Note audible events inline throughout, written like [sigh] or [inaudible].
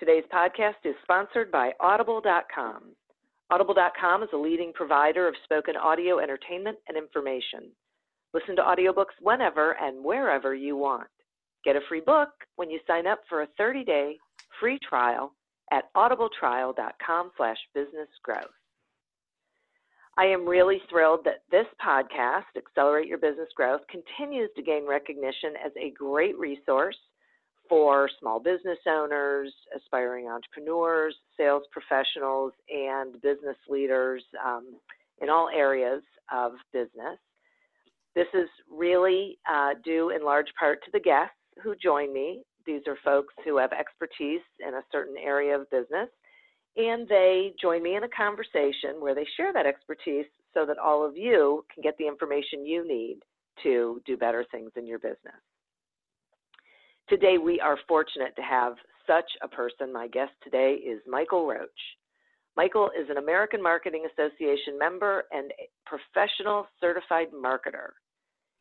Today's podcast is sponsored by Audible.com. Audible.com is a leading provider of spoken audio entertainment and information. Listen to audiobooks whenever and wherever you want. Get a free book when you sign up for a 30-day free trial at audibletrial.com slash businessgrowth. I am really thrilled that this podcast, Accelerate Your Business Growth, continues to gain recognition as a great resource for small business owners, aspiring entrepreneurs, sales professionals, and business leaders um, in all areas of business. This is really uh, due in large part to the guests who join me. These are folks who have expertise in a certain area of business, and they join me in a conversation where they share that expertise so that all of you can get the information you need to do better things in your business. Today, we are fortunate to have such a person. My guest today is Michael Roach. Michael is an American Marketing Association member and professional certified marketer.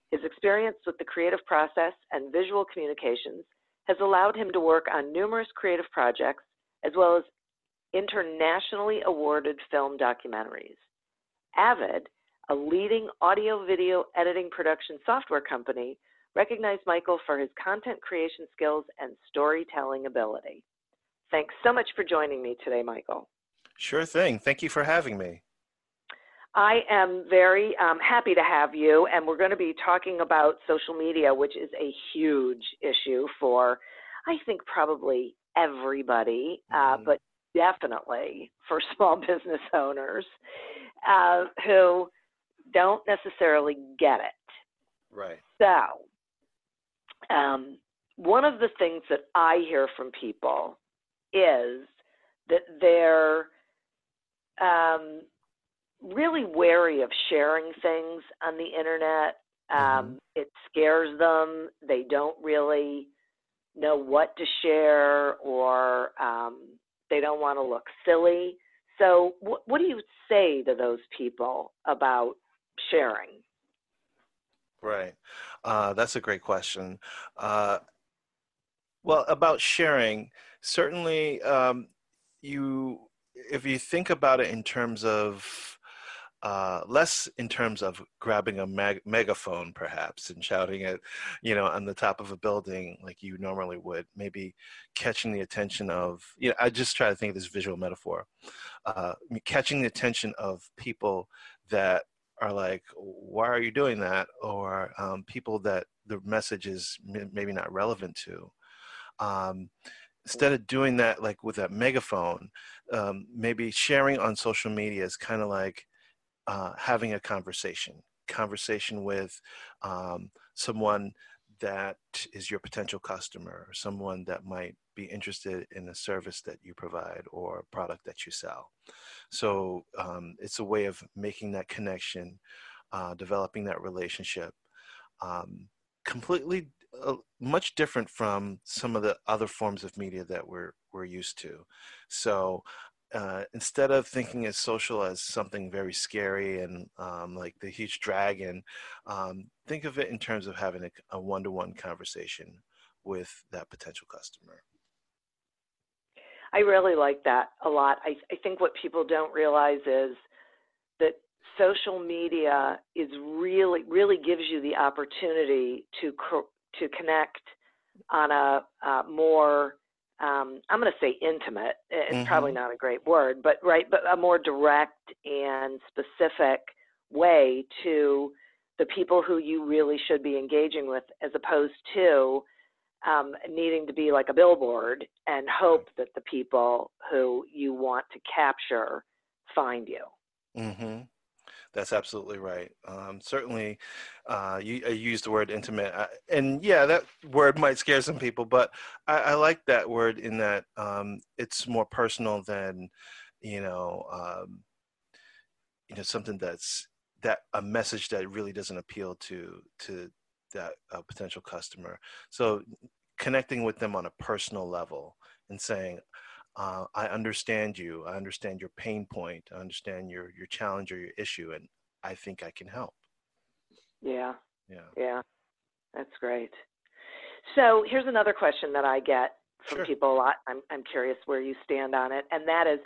His experience with the creative process and visual communications has allowed him to work on numerous creative projects as well as internationally awarded film documentaries. Avid, a leading audio video editing production software company, recognize Michael for his content creation skills and storytelling ability. Thanks so much for joining me today, Michael. Sure thing. Thank you for having me. I am very um, happy to have you, and we're going to be talking about social media, which is a huge issue for, I think, probably everybody, uh, mm-hmm. but definitely for [laughs] small business owners uh, who don't necessarily get it. Right. So, um, one of the things that I hear from people is that they're um, really wary of sharing things on the internet. Um, mm-hmm. It scares them. They don't really know what to share, or um, they don't want to look silly. So, wh- what do you say to those people about sharing? Right. Uh, that's a great question. Uh, well, about sharing, certainly, um, you if you think about it in terms of uh, less in terms of grabbing a meg- megaphone perhaps and shouting it you know on the top of a building like you normally would maybe catching the attention of you know i just try to think of this visual metaphor uh, catching the attention of people that are like why are you doing that? or um, people that the message is maybe not relevant to. Um, instead of doing that like with that megaphone um, maybe sharing on social media is kind of like uh, having a conversation conversation with um, someone that is your potential customer someone that might be interested in a service that you provide or a product that you sell so um, it's a way of making that connection uh, developing that relationship um, completely uh, much different from some of the other forms of media that we're we're used to. So uh, instead of thinking as social as something very scary and um, like the huge dragon, um, think of it in terms of having a, one-to-one conversation with that potential customer. I really like that a lot. I, I think what people don't realize is that social media is really really gives you the opportunity to to connect on a uh, more um, I'm going to say intimate. It's mm-hmm. probably not a great word, but right, but a more direct and specific way to the people who you really should be engaging with, as opposed to um, needing to be like a billboard and hope that the people who you want to capture find you. Mm-hmm. That's absolutely right. Um, certainly, uh, you, you used the word intimate, uh, and yeah, that word might scare some people, but I, I like that word in that um, it's more personal than, you know, um, you know, something that's that a message that really doesn't appeal to to that uh, potential customer. So, connecting with them on a personal level and saying, uh, I understand you. I understand your pain point. I understand your your challenge or your issue, and I think I can help. Yeah. Yeah. Yeah. That's great. So here's another question that I get from sure. people a lot. I'm I'm curious where you stand on it, and that is,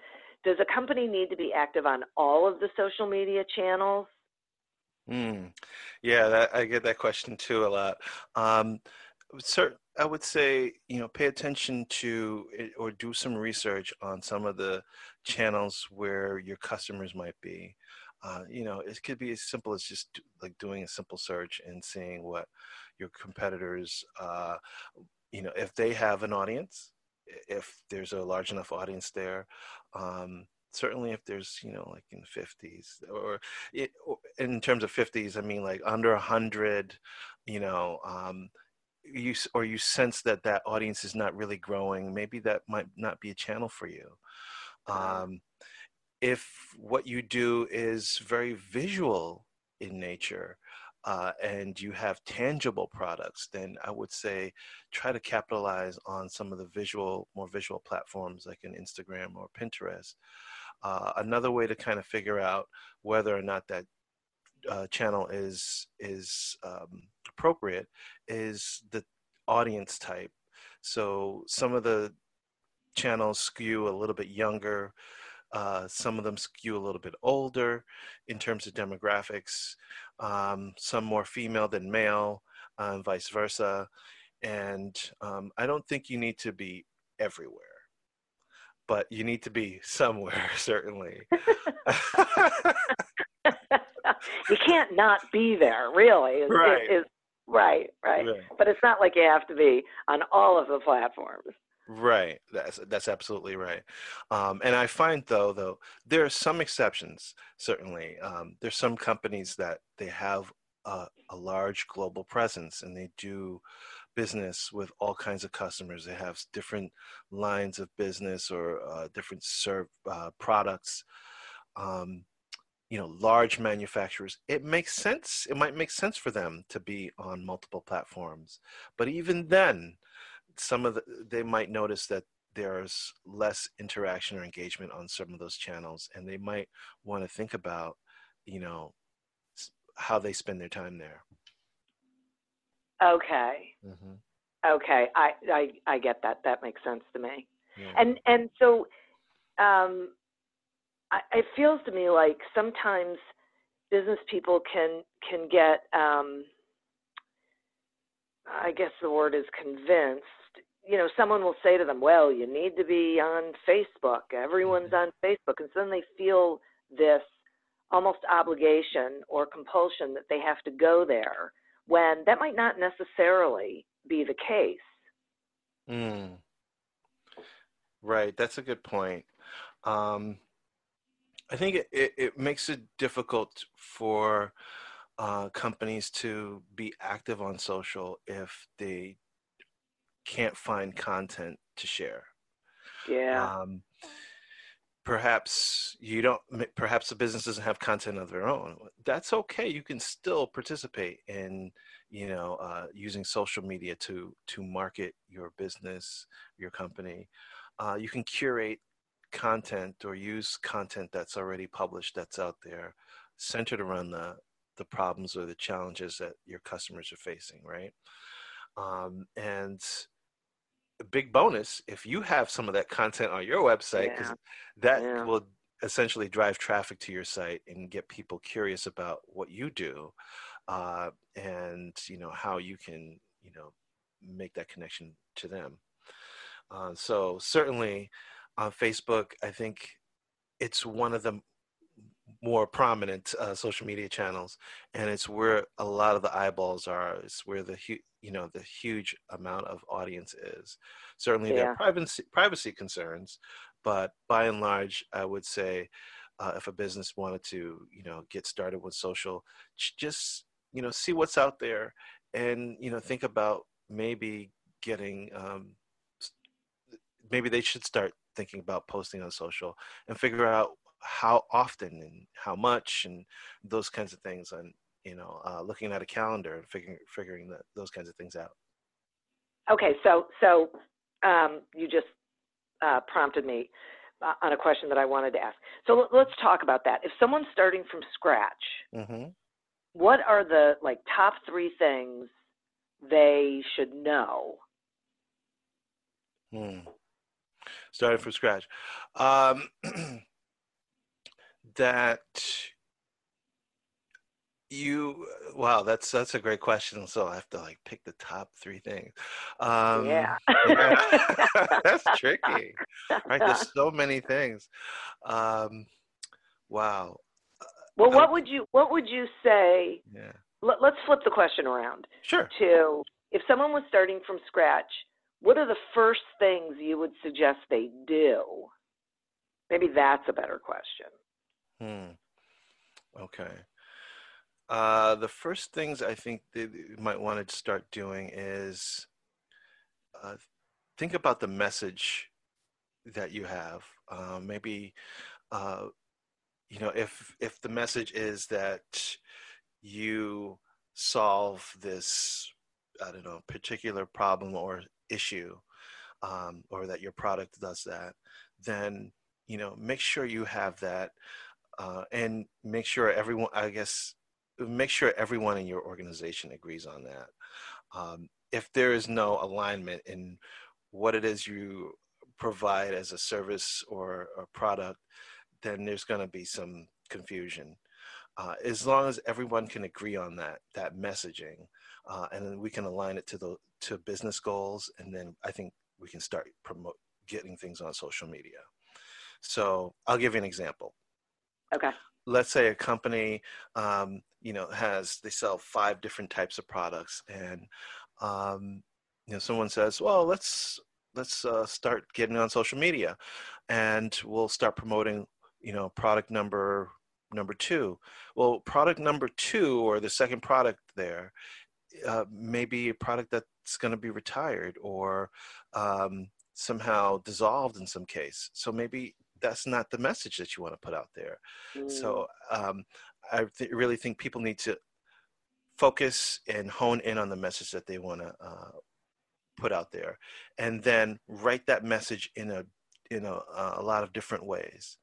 does a company need to be active on all of the social media channels? Mm. Yeah, that, I get that question too a lot. Um, certain, I would say, you know, pay attention to it or do some research on some of the channels where your customers might be. Uh, you know, it could be as simple as just like doing a simple search and seeing what your competitors, uh, you know, if they have an audience, if there's a large enough audience there. Um, certainly if there's you know like in the 50s or it or in terms of 50s i mean like under 100 you know um, you or you sense that that audience is not really growing maybe that might not be a channel for you um, if what you do is very visual in nature uh, and you have tangible products, then I would say try to capitalize on some of the visual, more visual platforms like an Instagram or Pinterest. Uh, another way to kind of figure out whether or not that uh, channel is is um, appropriate is the audience type. So some of the channels skew a little bit younger. Uh, some of them skew a little bit older in terms of demographics. Um, some more female than male, uh, and vice versa. And um, I don't think you need to be everywhere, but you need to be [laughs] somewhere, certainly. [laughs] you can't not be there, really. Is, right. Is, right, right, right. But it's not like you have to be on all of the platforms. Right. That's that's absolutely right. Um, and I find though though there are some exceptions. Certainly, um, there's some companies that they have a, a, large global presence and they do business with all kinds of customers. They have different lines of business or uh, different serve uh, products. Um, you know large manufacturers it makes sense it might make sense for them to be on multiple platforms but even then some of the they might notice that there's less interaction or engagement on some of those channels and they might want to think about you know how they spend their time there okay mm-hmm. okay I, I i get that that makes sense to me yeah. and and so um it feels to me like sometimes business people can can get um, I guess the word is convinced. You know, someone will say to them, "Well, you need to be on Facebook. Everyone's Mm-hmm. on Facebook," and so then they feel this almost obligation or compulsion that they have to go there when that might not necessarily be the case. Mm. Right, that's a good point. Um, I think it, it, it makes it difficult for uh, companies to be active on social if they can't find content to share. Yeah. Um, perhaps you don't, perhaps the business doesn't have content of their own. That's okay. You can still participate in, you know, uh, using social media to to market your business, your company. Uh, you can curate content or use content that's already published that's out there centered around the the problems or the challenges that your customers are facing right um, and a big bonus if you have some of that content on your website because Yeah. that Yeah. will essentially drive traffic to your site and get people curious about what you do uh, and you know how you can you know make that connection to them uh, so certainly on Facebook, I think it's one of the more prominent uh, social media channels, and it's where a lot of the eyeballs are. It's where the hu- you know the huge amount of audience is. Certainly, there are privacy privacy concerns, but by and large, I would say uh, if a business wanted to you know get started with social, just you know see what's out there, and you know think about maybe getting um, maybe they should start thinking about posting on social and figure out how often and how much and those kinds of things and you know uh, looking at a calendar and figuring figuring that those kinds of things out Okay, so so um, you just uh, prompted me uh, on a question that I wanted to ask. So let- let's talk about that. If someone's starting from scratch, hmm what are the like top three things they should know? Hmm. Starting from scratch. Um, [clears throat] that you wow, that's that's a great question. So I have to like pick the top three things. Um, yeah. yeah. [laughs] that's tricky, right? There's [laughs] so many things. Um, wow. well, I- what would you what would you say? Yeah. Let, let's flip the question around Sure. to if someone was starting from scratch, what are the first things you would suggest they do? Maybe that's a better question. Hmm. Okay. Uh, the first things I think they might want to start doing is uh, think about the message that you have. Uh, maybe, uh, you know, if if the message is that you solve this, I don't know, particular problem or issue, um, or that your product does that, then you know, make sure you have that, uh, and make sure everyone, I guess, make sure everyone in your organization agrees on that. Um, if there is no alignment in what it is you provide as a service or a product, then there's going to be some confusion. Uh, as long as everyone can agree on that that messaging, uh, and then we can align it to the to business goals, and then I think we can start promote getting things on social media. So I'll give you an example Okay. let's say a company um, you know has they sell five different types of products and um, you know someone says well let's let's uh, start getting on social media and we'll start promoting you know product number number two well product number two or the second product there uh, may a product that's going to be retired or um, somehow dissolved in some case so maybe that's not the message that you want to put out there Mm. so um, I th- really think people need to focus and hone in on the message that they want to uh, put out there, and then write that message in a in a, a lot of different ways,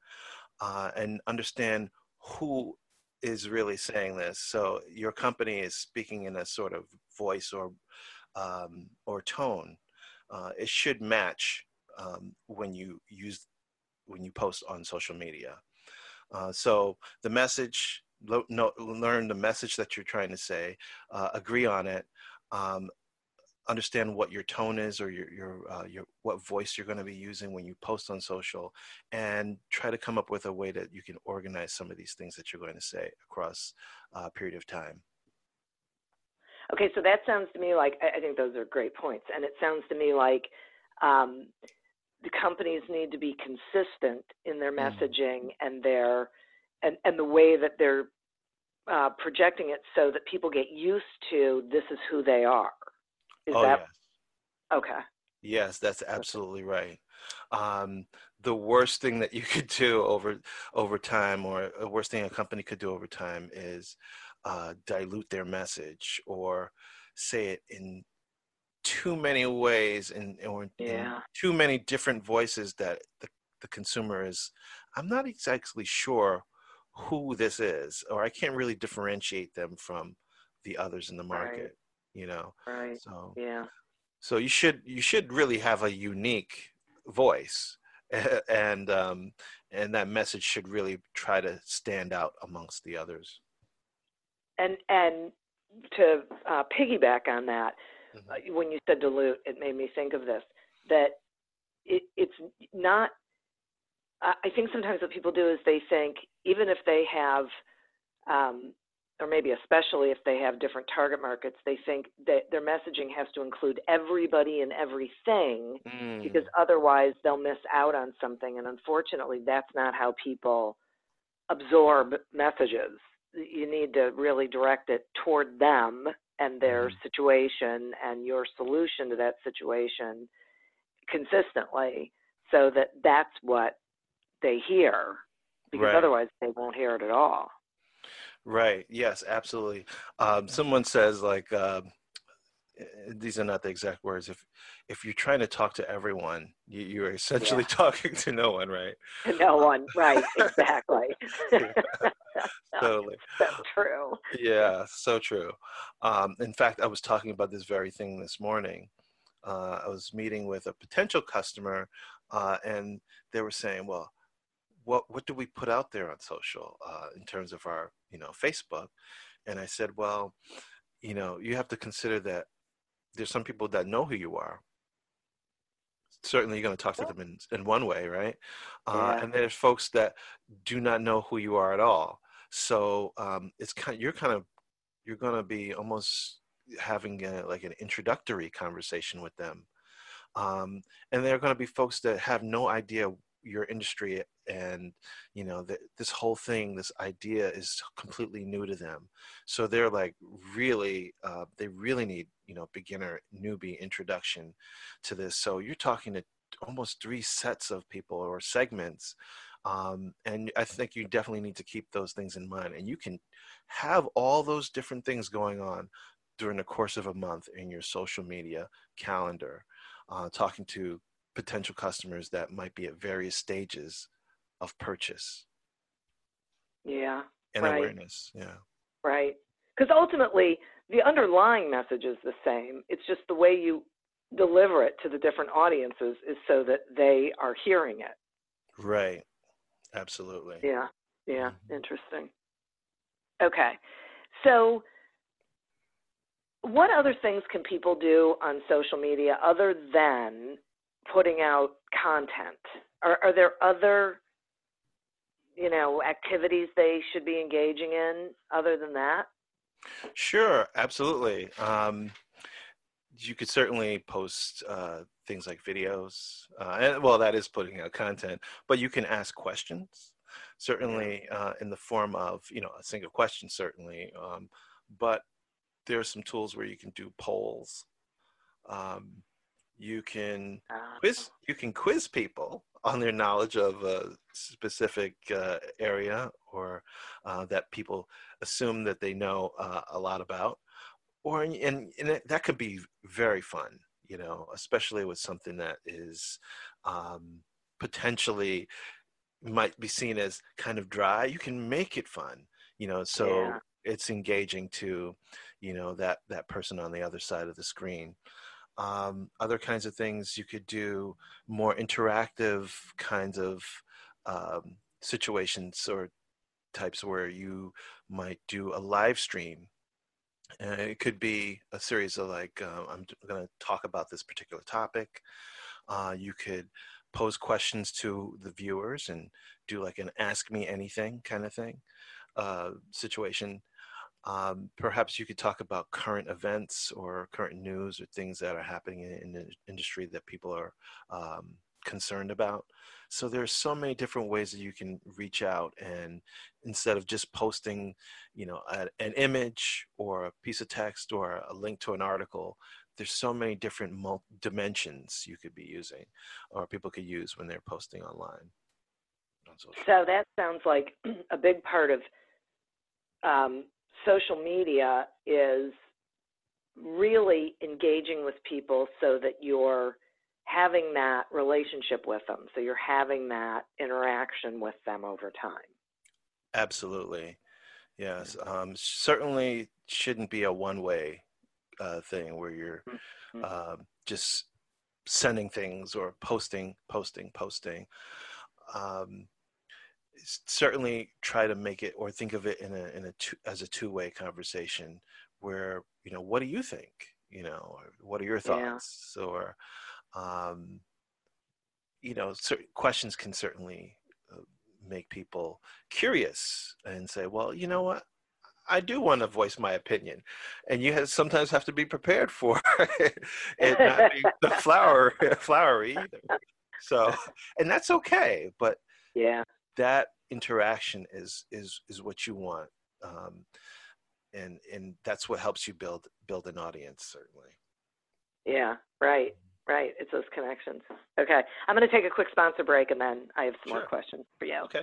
uh, and understand who is really saying this. So your company is speaking in a sort of voice or um, or tone. Uh, it should match um, when you use when you post on social media. Uh, so the message, lo- know, learn the message that you're trying to say, uh, agree on it, um, understand what your tone is or your your uh, your what voice you're going to be using when you post on social, and try to come up with a way that you can organize some of these things that you're going to say across a period of time. Okay, so that sounds to me like I think those are great points, and it sounds to me like um, the companies need to be consistent in their Mm. messaging and their and and the way that they're uh, projecting it, so that people get used to this is who they are. Is oh that yes. okay? Yes, that's absolutely right. Um, the worst thing that you [laughs] could do over over time, or the worst thing a company could do over time, is uh, dilute their message or say it in too many ways and or Yeah. too many different voices that the, the consumer is. I'm not exactly sure who this is, or I can't really differentiate them from the others in the Right. You know, Right. so Yeah. so you should you should really have a unique voice [laughs] and um and that message should really try to stand out amongst the others And and to uh, piggyback on that, Mhm. uh, when you said dilute, it made me think of this that it, it's not. I I think sometimes what people do is they think even if they have, um, or maybe especially if they have different target markets, they think that their messaging has to include everybody and everything Mm, because otherwise they'll miss out on something. And unfortunately, that's not how people absorb messages. You need to really direct it toward them and their Mhm. situation and your solution to that situation consistently so that that's what they hear because Right. otherwise they won't hear it at all. Right. Yes absolutely. Um someone says like uh, these are not the exact words. If if you're trying to talk to everyone you, you're essentially [laughs] talking to no one right? No one, right, [laughs] exactly. [laughs] totally. That's true. Yeah, so true. Um, in fact, I was talking about this very thing this morning. Uh, I was meeting with a potential customer, uh, and they were saying, "Well, what what do we put out there on social uh, in terms of our, you know, Facebook?" And I said, "Well, you know, you have to consider that there's some people that know who you are. Certainly, you're going to talk to them in in one way, right? Uh, Yeah. and there's folks that do not know who you are at all. So um, it's kind. You're kind of you're going to be almost having a, like an introductory conversation with them um, and there are going to be folks that have no idea your industry and you know that this whole thing this idea is completely new to them. So they're like really uh, they really need you know beginner newbie introduction to this. So you're talking to almost three sets of people or segments um, and i think you definitely need to keep those things in mind. And you can have all those different things going on during the course of a month in your social media calendar, uh, talking to potential customers that might be at various stages of purchase Yeah, and Right. awareness. Yeah. right. Because ultimately, the underlying message is the same. It's just the way you deliver it to the different audiences is so that they are hearing it. Right. Absolutely. Yeah, yeah, Mhm. interesting. Okay, so what other things can people do on social media other than putting out content? Are, are there other, you know, activities they should be engaging in other than that? Sure, absolutely. Um, you could certainly post uh, things like videos, uh, and well, that is putting out content. But you can ask questions, certainly uh, in the form of you know a single question, certainly. Um, but there are some tools where you can do polls. Um, you can Uh, quiz you can quiz people on their knowledge of a specific uh, area or uh, that people assume that they know uh, a lot about. Or and, and it, that could be very fun you know especially with something that is um, potentially might be seen as kind of dry you can make it fun you know so Yeah. it's engaging to you know that that person on the other side of the screen um, other kinds of things you could do more interactive kinds of um, situations or types where you might do a live stream. And it could be a series of like, uh, I'm going to talk about this particular topic. Uh, you could pose questions to the viewers and do like an ask me anything kind of thing uh, situation. Um, perhaps you could talk about current events or current news or things that are happening in, in the industry that people are um, concerned about. So there's so many different ways that you can reach out and instead of just posting, you know, a, an image or a piece of text or a link to an article, there's so many different dimensions you could be using or people could use when they're posting online. So that sounds like [clears throat] a big part of um, social media is really engaging with people so that you're having that relationship with them. So you're having that interaction with them over time. Absolutely. Yes. Um, certainly shouldn't be a one way uh, thing where you're mm-hmm. uh, just sending things or posting, posting, posting. Um, certainly try to make it or think of it in a in a two, as a two way conversation where you know what do you think you know what are your thoughts yeah. or um, you know certain questions can certainly uh, make people curious and say well you know what I do want to voice my opinion, and you have, sometimes have to be prepared [laughs] for it not being the [laughs] flower [laughs] flowery either. So, and that's okay. But yeah, that interaction is is is what you want um, and and that's what helps you build build an audience certainly. Yeah right right. It's those connections. Okay i'm going to take a quick sponsor break and then i have some sure. more questions for you. Okay.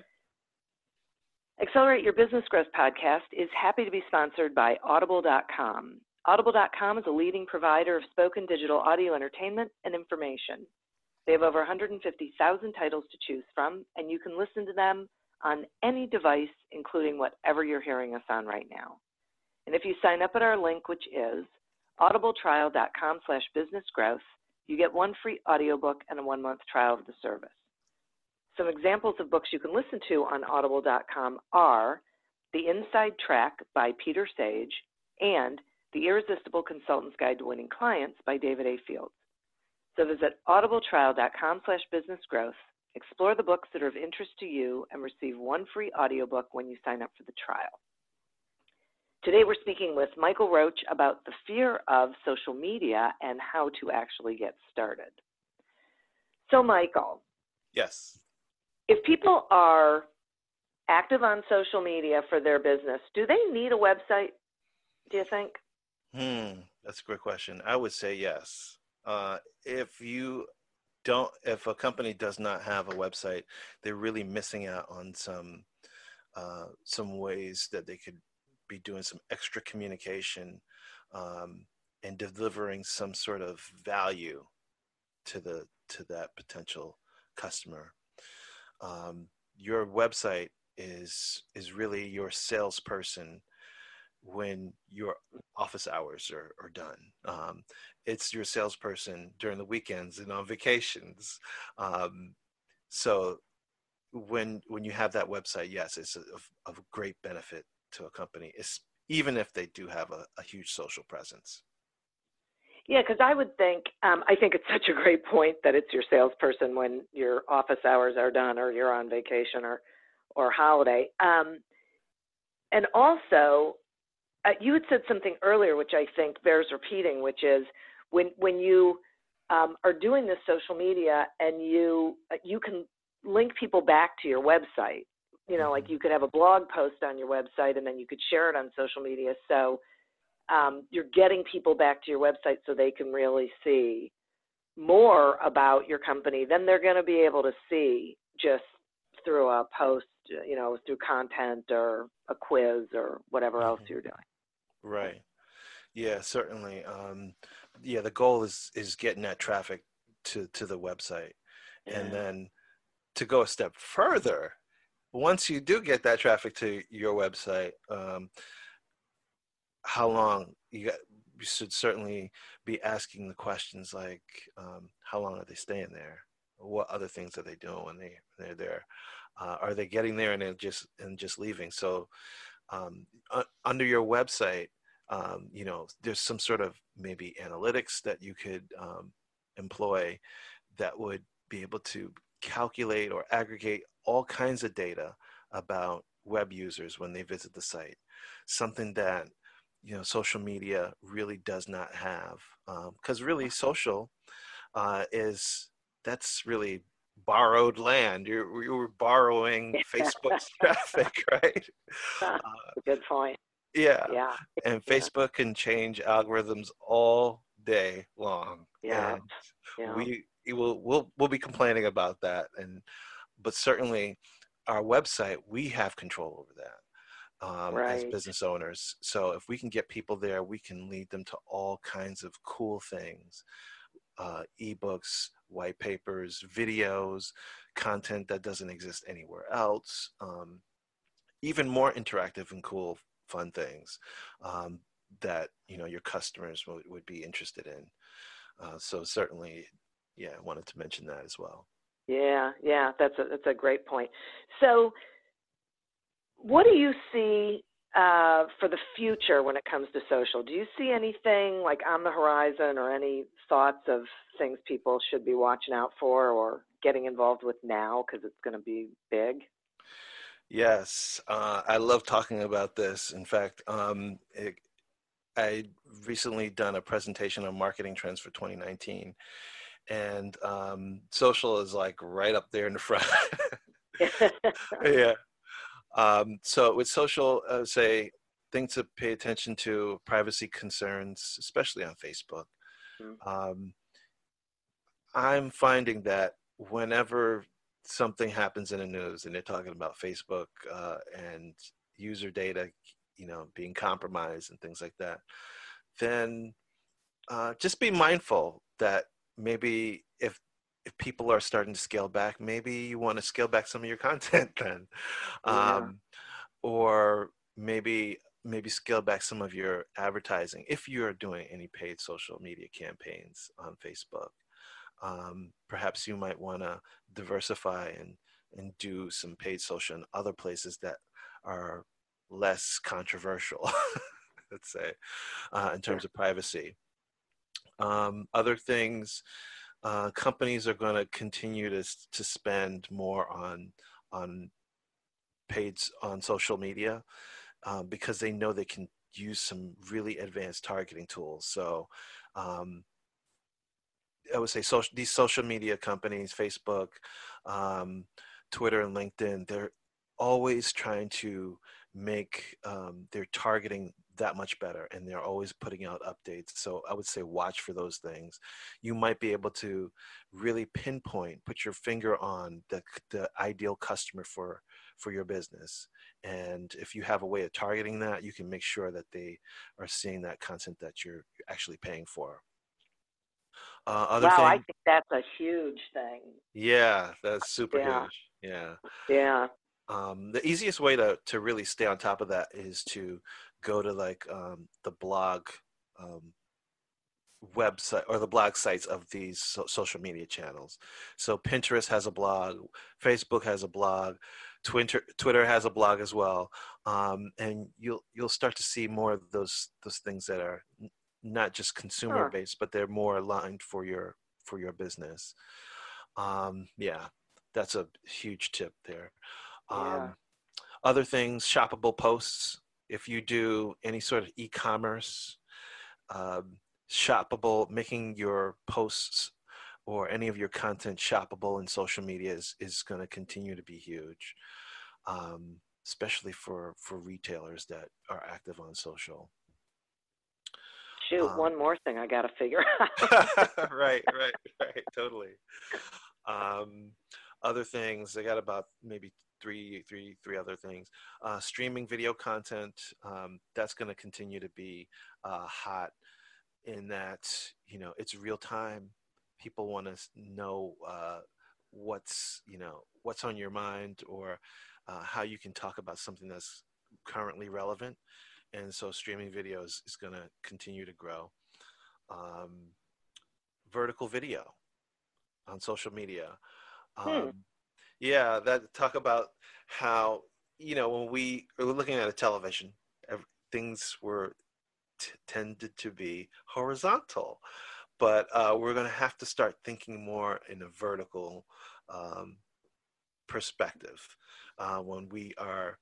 Accelerate your business growth podcast is happy to be sponsored by audible.com audible.com is a leading provider of spoken digital audio entertainment and information they have over 150,000 titles to choose from, and you can listen to them on any device, including whatever you're hearing us on right now. And if you sign up at our link, which is audibletrial.com slash businessgrowth, you get one free audiobook and a one-month trial of the service. Some examples of books you can listen to on audible.com are The Inside Track by Peter Sage and The Irresistible Consultant's Guide to Winning Clients by David A. Fields. So visit audibletrial.com slash businessgrowth, explore the books that are of interest to you, and receive one free audiobook when you sign up for the trial. Today we're speaking with Michael Roach about the fear of social media and how to actually get started. So Michael. Yes. If people are active on social media for their business, do they need a website, do you think? Hmm, that's a great question. I would say yes. Uh, if you don't, if a company does not have a website, they're really missing out on some uh, some ways that they could be doing some extra communication um, and delivering some sort of value to the to that potential customer. Um, your website is is really your salesperson when your office hours are, are done. Um, it's your salesperson during the weekends and on vacations. Um, so when when you have that website, yes, it's of, great benefit to a company, even if they do have a, a huge social presence. Yeah, because I would think um, I think it's such a great point that it's your salesperson when your office hours are done or you're on vacation or or holiday. Um, and also, uh, you had said something earlier, which I think bears repeating, which is when when you um, are doing this social media and you you can link people back to your website. You know, like mm-hmm. you could have a blog post on your website and then you could share it on social media. So um, you're getting people back to your website so they can really see more about your company than they're going to be able to see just through a post, you know, through content or a quiz or whatever else mm-hmm. you're doing. Right. Yeah, certainly. Um, yeah, the goal is is getting that traffic to to the website, yeah. and then to go a step further, once you do get that traffic to your website, um, how long you got? You should certainly be asking the questions like, um, how long are they staying there? what other things are they doing when they they're there? Uh, are they getting there and then just and just leaving? So um, uh, under your website, um, you know, there's some sort of maybe analytics that you could um, employ that would be able to calculate or aggregate all kinds of data about web users when they visit the site. Something that you know social media really does not have because um, really social uh, is that's really borrowed land. You're you're borrowing [laughs] Facebook's traffic, [laughs] right? [laughs] Uh, good point. Yeah. Yeah. And Facebook yeah. can change algorithms all day long. Yeah. Yeah. we will we'll we'll be complaining about that and but certainly our website we have control over that um, right. as business owners. So if we can get people there, we can lead them to all kinds of cool things uh, ebooks, white papers, videos, content that doesn't exist anywhere else, um, even more interactive and cool, fun things um, that you know your customers would, be interested in. Uh, so certainly, yeah, I wanted to mention that as well. Yeah, yeah, that's a that's a great point. So what do you see uh, for the future when it comes to social? Do you see anything like on the horizon or any thoughts of things people should be watching out for or getting involved with now because it's going to be big? Yes, uh, I love talking about this. In fact, um, it, I recently done a presentation on marketing trends for 2019, and um, social is like right up there in the [laughs] front. [laughs] yeah, um, so with social, uh, say things to pay attention to, privacy concerns, especially on Facebook. Mm-hmm. Um, I'm finding that whenever something happens in the news and they're talking about Facebook uh, and user data, you know, being compromised and things like that, then uh, just be mindful that maybe if if people are starting to scale back, maybe you want to scale back some of your [laughs] content then, yeah. um, or maybe maybe scale back some of your advertising if you are doing any paid social media campaigns on Facebook. Um, perhaps you might want to diversify and and do some paid social in other places that are less controversial, [laughs] let's say, uh, in terms of privacy. Um, other things uh, companies are going to continue to to spend more on on paid on social media um, because they know they can use some really advanced targeting tools. So um, I would say social, these social media companies, Facebook, um, Twitter, and LinkedIn, they're always trying to make um, their targeting that much better and they're always putting out updates. So i would say watch for those things. You might be able to really pinpoint put your finger on the, the ideal customer for for your business. And if you have a way of targeting that you can make sure that they are seeing that content that you're actually paying for uh, other wow, thing, I think that's a huge thing. Yeah, that's super yeah. huge. Yeah. Yeah. Um, the easiest way to, to really stay on top of that is to go to like um, the blog um, website or the blog sites of these so- social media channels. So Pinterest has a blog, Facebook has a blog, Twitter Twitter has a blog as well, um, and you'll you'll start to see more of those those things that are not just consumer based, but they're more aligned for your for your business. Um, yeah, that's a huge tip there. Yeah. Um, other things, shoppable posts if you do any sort of e-commerce, um, shoppable, making your posts or any of your content shoppable in social media is, is going to continue to be huge, um, especially for, for retailers that are active on social. Shoot, um, one more thing I got to figure [laughs] out. [laughs] right, [laughs] right, right, totally. Um, other things, I got about maybe three, three, three other things. Uh, streaming video content um, that's going to continue to be uh, hot in that you know it's real time. People want to know uh, what's you know what's on your mind or uh, how you can talk about something that's currently relevant, and so streaming videos is going to continue to grow. Um, vertical video. on social media. Hmm. Um, Yeah, that talk about how you know when we were looking at a television, ev- things were t- tended to be horizontal, but uh, we're going to have to start thinking more in a vertical um, perspective uh, when we are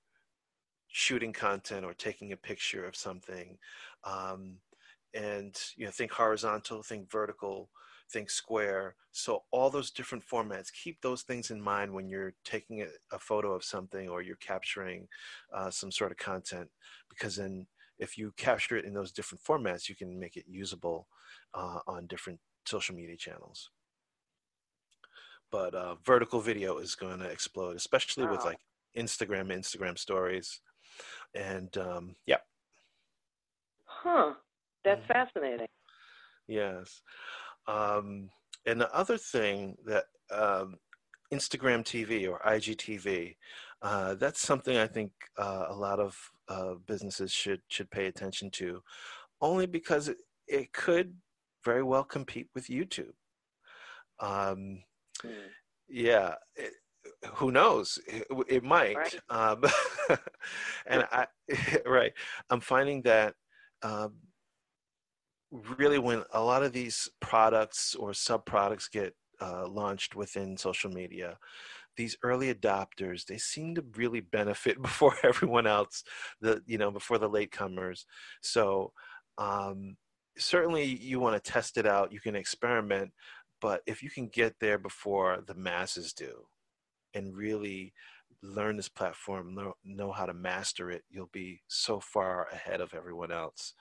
shooting content or taking a picture of something um, and you know think horizontal think vertical think square. So all those different formats keep those things in mind when you're taking a, a photo of something or you're capturing uh, some sort of content because then if you capture it in those different formats you can make it usable uh, on different social media channels. But uh, vertical video is going to explode especially with like instagram instagram stories and um, yeah Huh. That's Mhm. fascinating. Yes. Um, and the other thing that um, Instagram TV or IGTV, uh, that's something I think uh, a lot of uh, businesses should should pay attention to, only because it, it could very well compete with YouTube. Um, Hmm. yeah, it, who knows? It, it might. Right. Um, [laughs] and I, [laughs] right, I'm finding that um, really when a lot of these products or sub products get uh, launched within social media, these early adopters they seem to really benefit [laughs] before everyone else. The you know before the latecomers. So um, certainly you want to test it out. You can experiment, but if you can get there before the masses do, and really learn this platform, know, know how to master it, you'll be so far ahead of everyone else.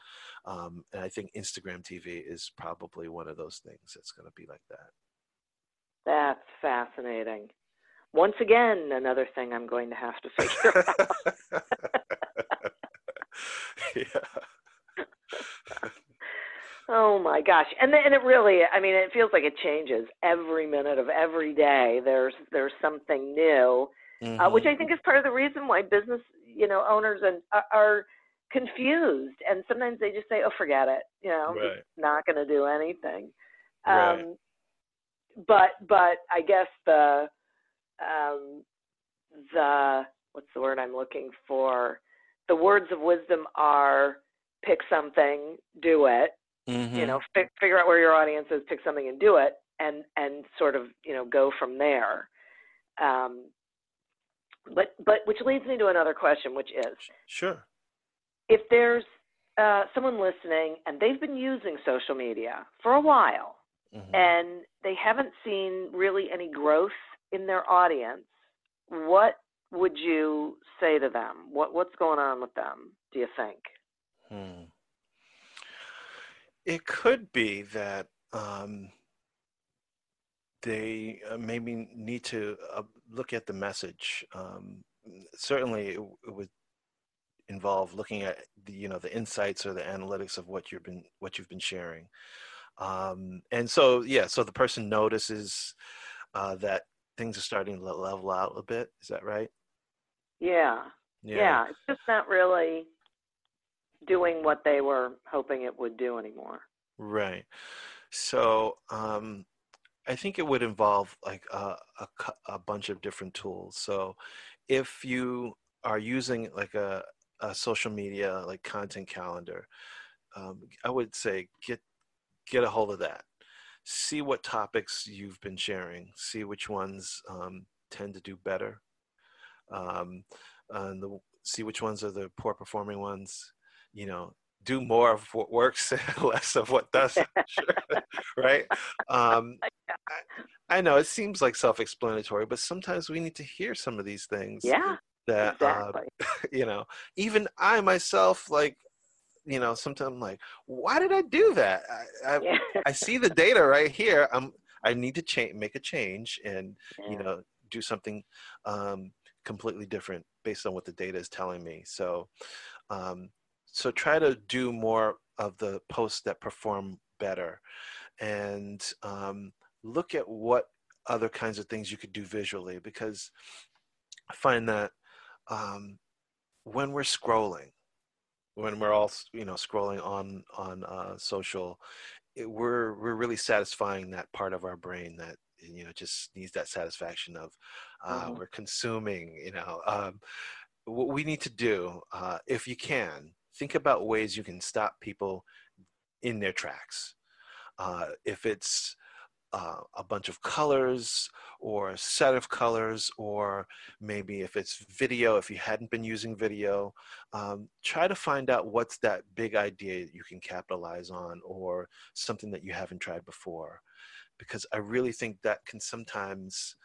Um, and I think Instagram TV is probably one of those things that's going to be like that. That's fascinating. Once again, another thing I'm going to have to figure [laughs] out. [laughs] yeah. Oh my gosh. And then, and it really I mean it feels like it changes every minute of every day. There's there's something new, uh, which Mhm. I think is part of the reason why business, you know, owners and are, are confused and sometimes they just say, "Oh, forget it." You know, Right. not going to do anything. Right. Um but but I guess the um the what's the word I'm looking for? The words of wisdom are pick something, do it, you Mhm. know fi- figure out where your audience is pick something and do it and and sort of you know go from there um, but but which leads me to another question which is Sure. if there's uh, someone listening and they've been using social media for a while Mhm. and they haven't seen really any growth in their audience what would you say to them what what's going on with them do you think Hmm. It could be that um, they uh, maybe need to uh, look at the message. Um, certainly, it, it would involve looking at the you know the insights or the analytics of what you've been what you've been sharing. Um, and so, yeah, so the person notices uh, that things are starting to level out a bit. Is that right? yeah yeah. it's just not really doing what they were hoping it would do anymore. Right. So um, I think it would involve like a, a, a bunch of different tools. So if you are using like a, a social media like content calendar, um, I would say get get a hold of that. See what topics you've been sharing. See which ones um, tend to do better. Um, and the, see which ones are the poor performing ones. You know, do more of what works, [laughs] less of what doesn't. [laughs] [laughs] right? Um, I, I know it seems like self-explanatory, but sometimes we need to hear some of these things. Yeah, That uh, you know, even I myself, like, you know, sometimes I'm like, why did I do that? I, I, yeah. I see the data right here. I'm I need to change, make a change, and you know, do something um, completely different based on what the data is telling me. So, um, so try to do more of the posts that perform better, and um, look at what other kinds of things you could do visually because I find that um, when we're scrolling, when we're all you know scrolling on on uh, social, it, we're we're really satisfying that part of our brain that you know just needs that satisfaction of uh, mm-hmm. we're consuming you know um, what we need to do uh, if you can think about ways you can stop people in their tracks uh, if it's uh, a bunch of colors or a set of colors, or maybe if it's video, if you hadn't been using video, um, try to find out what's that big idea that you can capitalize on or something that you haven't tried before. Because I really think that can sometimes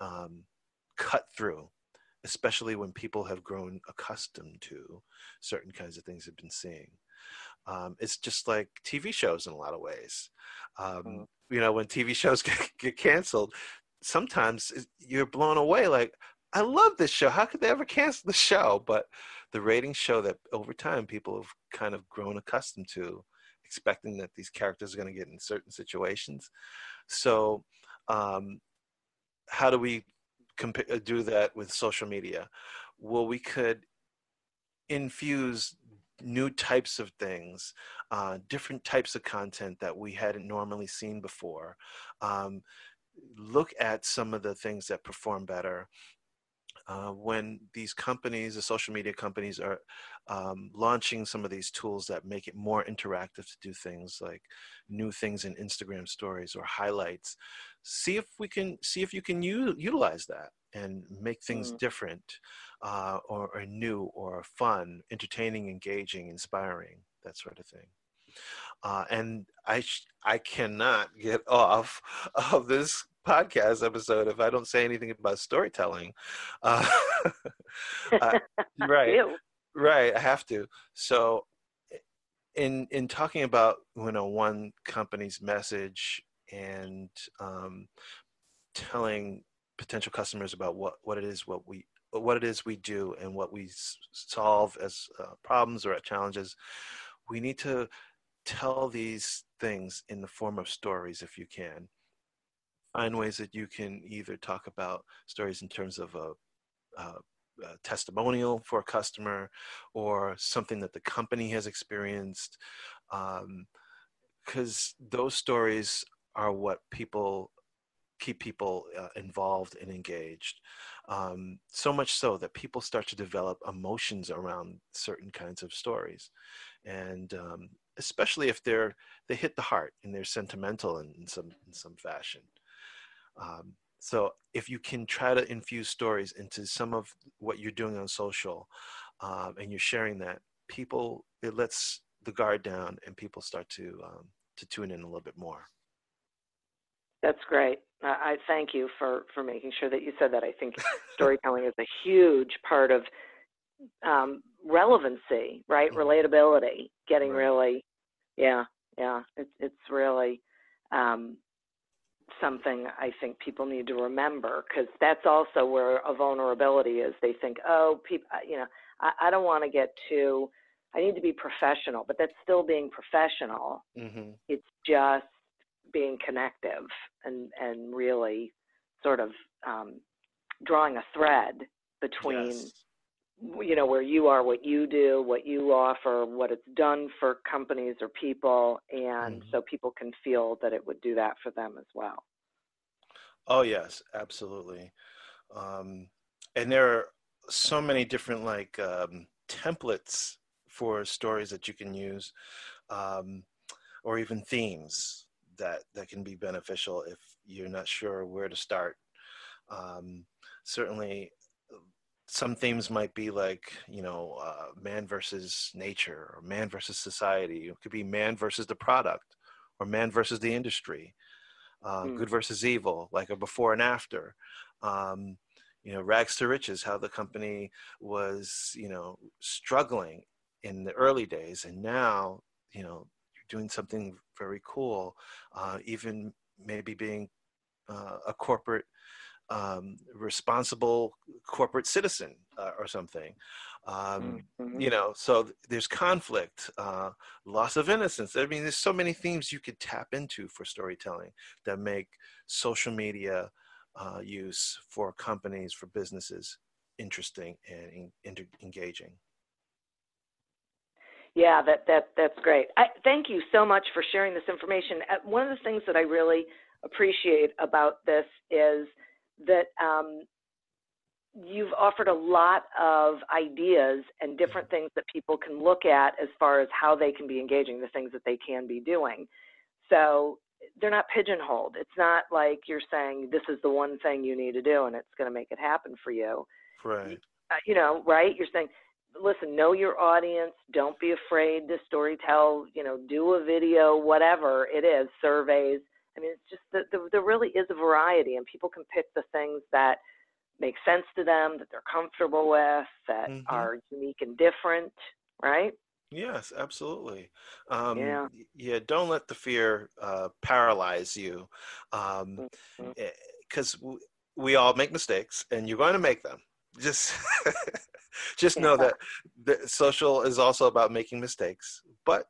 um, cut through, especially when people have grown accustomed to certain kinds of things they've been seeing. Um, it's just like TV shows in a lot of ways. Um, mm you know when tv shows [laughs] get, get canceled sometimes you're blown away like i love this show how could they ever cancel the show but the ratings show that over time people have kind of grown accustomed to expecting that these characters are going to get in certain situations so um, how do we comp- uh, do that with social media well we could infuse new types of things, uh, different types of content that we hadn't normally seen before. Um, look at some of the things that perform better. Uh, when these companies, the social media companies, are um, launching some of these tools that make it more interactive to do things like new things in Instagram stories or highlights, see if we can see if you can u- utilize that and make things mm. different uh, or, or, new or fun, entertaining, engaging, inspiring, that sort of thing. Uh, and I sh- I cannot get [laughs] off of this podcast episode if I don't say anything about storytelling. Uh, [laughs] [laughs] right, right. I have to. So, in in talking about you know one company's message and um, telling potential customers about what what it is what we what it is we do and what we solve as uh, problems or challenges we need to tell these things in the form of stories if you can find ways that you can either talk about stories in terms of a, a, a testimonial for a customer or something that the company has experienced because um, those stories are what people keep people uh, involved and engaged. Um, so much so that people start to develop emotions around certain kinds of stories, and um, especially if they're they hit the heart and they're sentimental in, in some in some fashion. Um, so if you can try to infuse stories into some of what you're doing on social, um, and you're sharing that, people it lets the guard down and people start to um, to tune in a little bit more. That's great. I thank you for for making sure that you said that. I think [laughs] storytelling is a huge part of um, relevancy, right? Mm-hmm. Relatability, getting right. really, yeah, yeah. It's it's really um, something I think people need to remember because that's also where a vulnerability is. They think, oh, people, you know, I, I don't want to get too. I need to be professional, but that's still being professional. Mm-hmm. It's just being connective and and really sort of um, drawing a thread between yes. You know where you are what you do what you offer what it's done for companies or people and mm-hmm. so people can feel that it would do that for them as well oh yes absolutely um, and there are so many different like um, templates for stories that you can use um, or even themes that that can be beneficial if you're not sure where to start. Um, certainly, some themes might be like you know uh, man versus nature or man versus society. It could be man versus the product or man versus the industry. Uh, mm. Good versus evil, like a before and after. Um, you know, rags to riches, how the company was, you know, struggling in the early days, and now, you know, you're doing something very cool, uh, even maybe being uh, a corporate um, responsible corporate citizen uh, or something. Um, mm-hmm. You know, so th- there's conflict, uh, loss of innocence. I mean, there's so many themes you could tap into for storytelling that make social media uh, use for companies, for businesses, interesting and in- engaging. Yeah, that that that's great. I, thank you so much for sharing this information. Uh, one of the things that I really appreciate about this is that um, you've offered a lot of ideas and different things that people can look at as far as how they can be engaging, the things that they can be doing. So they're not pigeonholed. It's not like you're saying this is the one thing you need to do and it's going to make it happen for you. Right. Uh, you know, right? You're saying, listen, know your audience. Don't be afraid to story tell. You know, do a video, whatever it is, surveys. I mean, it's just that there really is a variety, and people can pick the things that make sense to them, that they're comfortable with, that mm-hmm. are unique and different, right? Yes, absolutely. Um, yeah. Yeah. Don't let the fear uh, paralyze you, because um, mm-hmm. Eh, we all make mistakes, and you're going to make them. Just, [laughs] just know yeah. that the social is also about making mistakes. But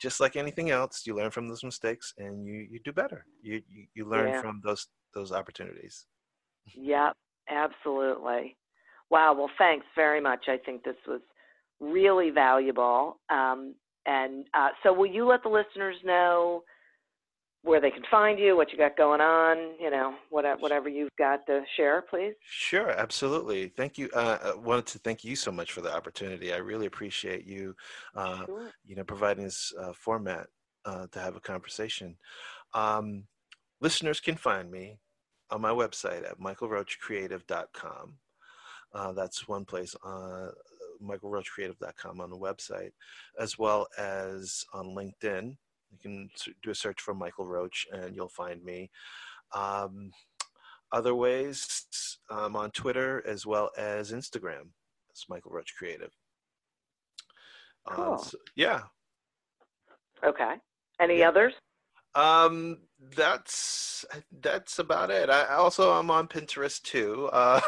just like anything else, you learn from those mistakes, and you you do better. You you, you learn yeah. from those those opportunities. Yep, absolutely. Wow. Well, thanks very much. I think this was really valuable. Um, and uh, so, will you let the listeners know where they can find you, what you got going on, you know, whatever, whatever you've got to share, please? Sure, absolutely. Thank you. Uh, I wanted to thank you so much for the opportunity. I really appreciate you, uh, sure. you know, providing this uh, format uh, to have a conversation. Um, listeners can find me on my website at michaelroachcreative.com. Uh, that's one place. Uh, michaelroachcreative.com on the website, as well as on LinkedIn. You can do a search for Michael Roach and you'll find me. Um, other ways, um, on Twitter as well as Instagram. It's Michael Roach Creative. Uh, cool. So, yeah. Okay. Any yeah. others? Um, that's that's about it. I also I'm on Pinterest too. [laughs] Uh,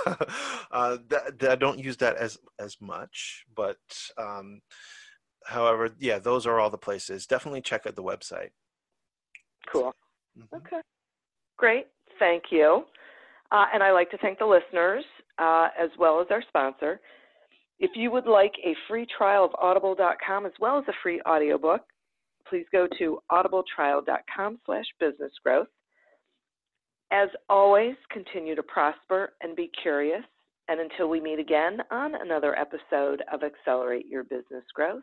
uh, that, that I don't use that as as much, but um, however, yeah, those are all the places. Definitely check out the website. Cool. Mm-hmm. Okay. Great. Thank you. Uh, and I like to thank the listeners uh, as well as our sponsor. If you would like a free trial of audible.com as well as a free audiobook, please go to audibletrial.com slash businessgrowth. As always, continue to prosper and be curious. And until we meet again on another episode of Accelerate Your Business Growth,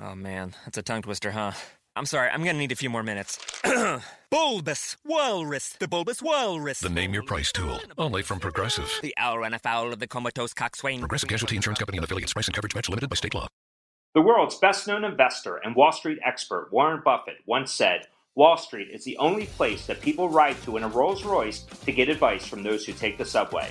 Oh man, that's a tongue twister, huh? I'm sorry, I'm gonna need a few more minutes. [clears throat] bulbous Walrus, the Bulbous Walrus. The name your price tool, only from Progressive. The owl ran afoul of the comatose coxswain. Progressive Casualty Insurance Company and affiliates. Price and coverage match limited by state law. The world's best known investor and Wall Street expert, Warren Buffett, once said, Wall Street is the only place that people ride to in a Rolls Royce to get advice from those who take the subway.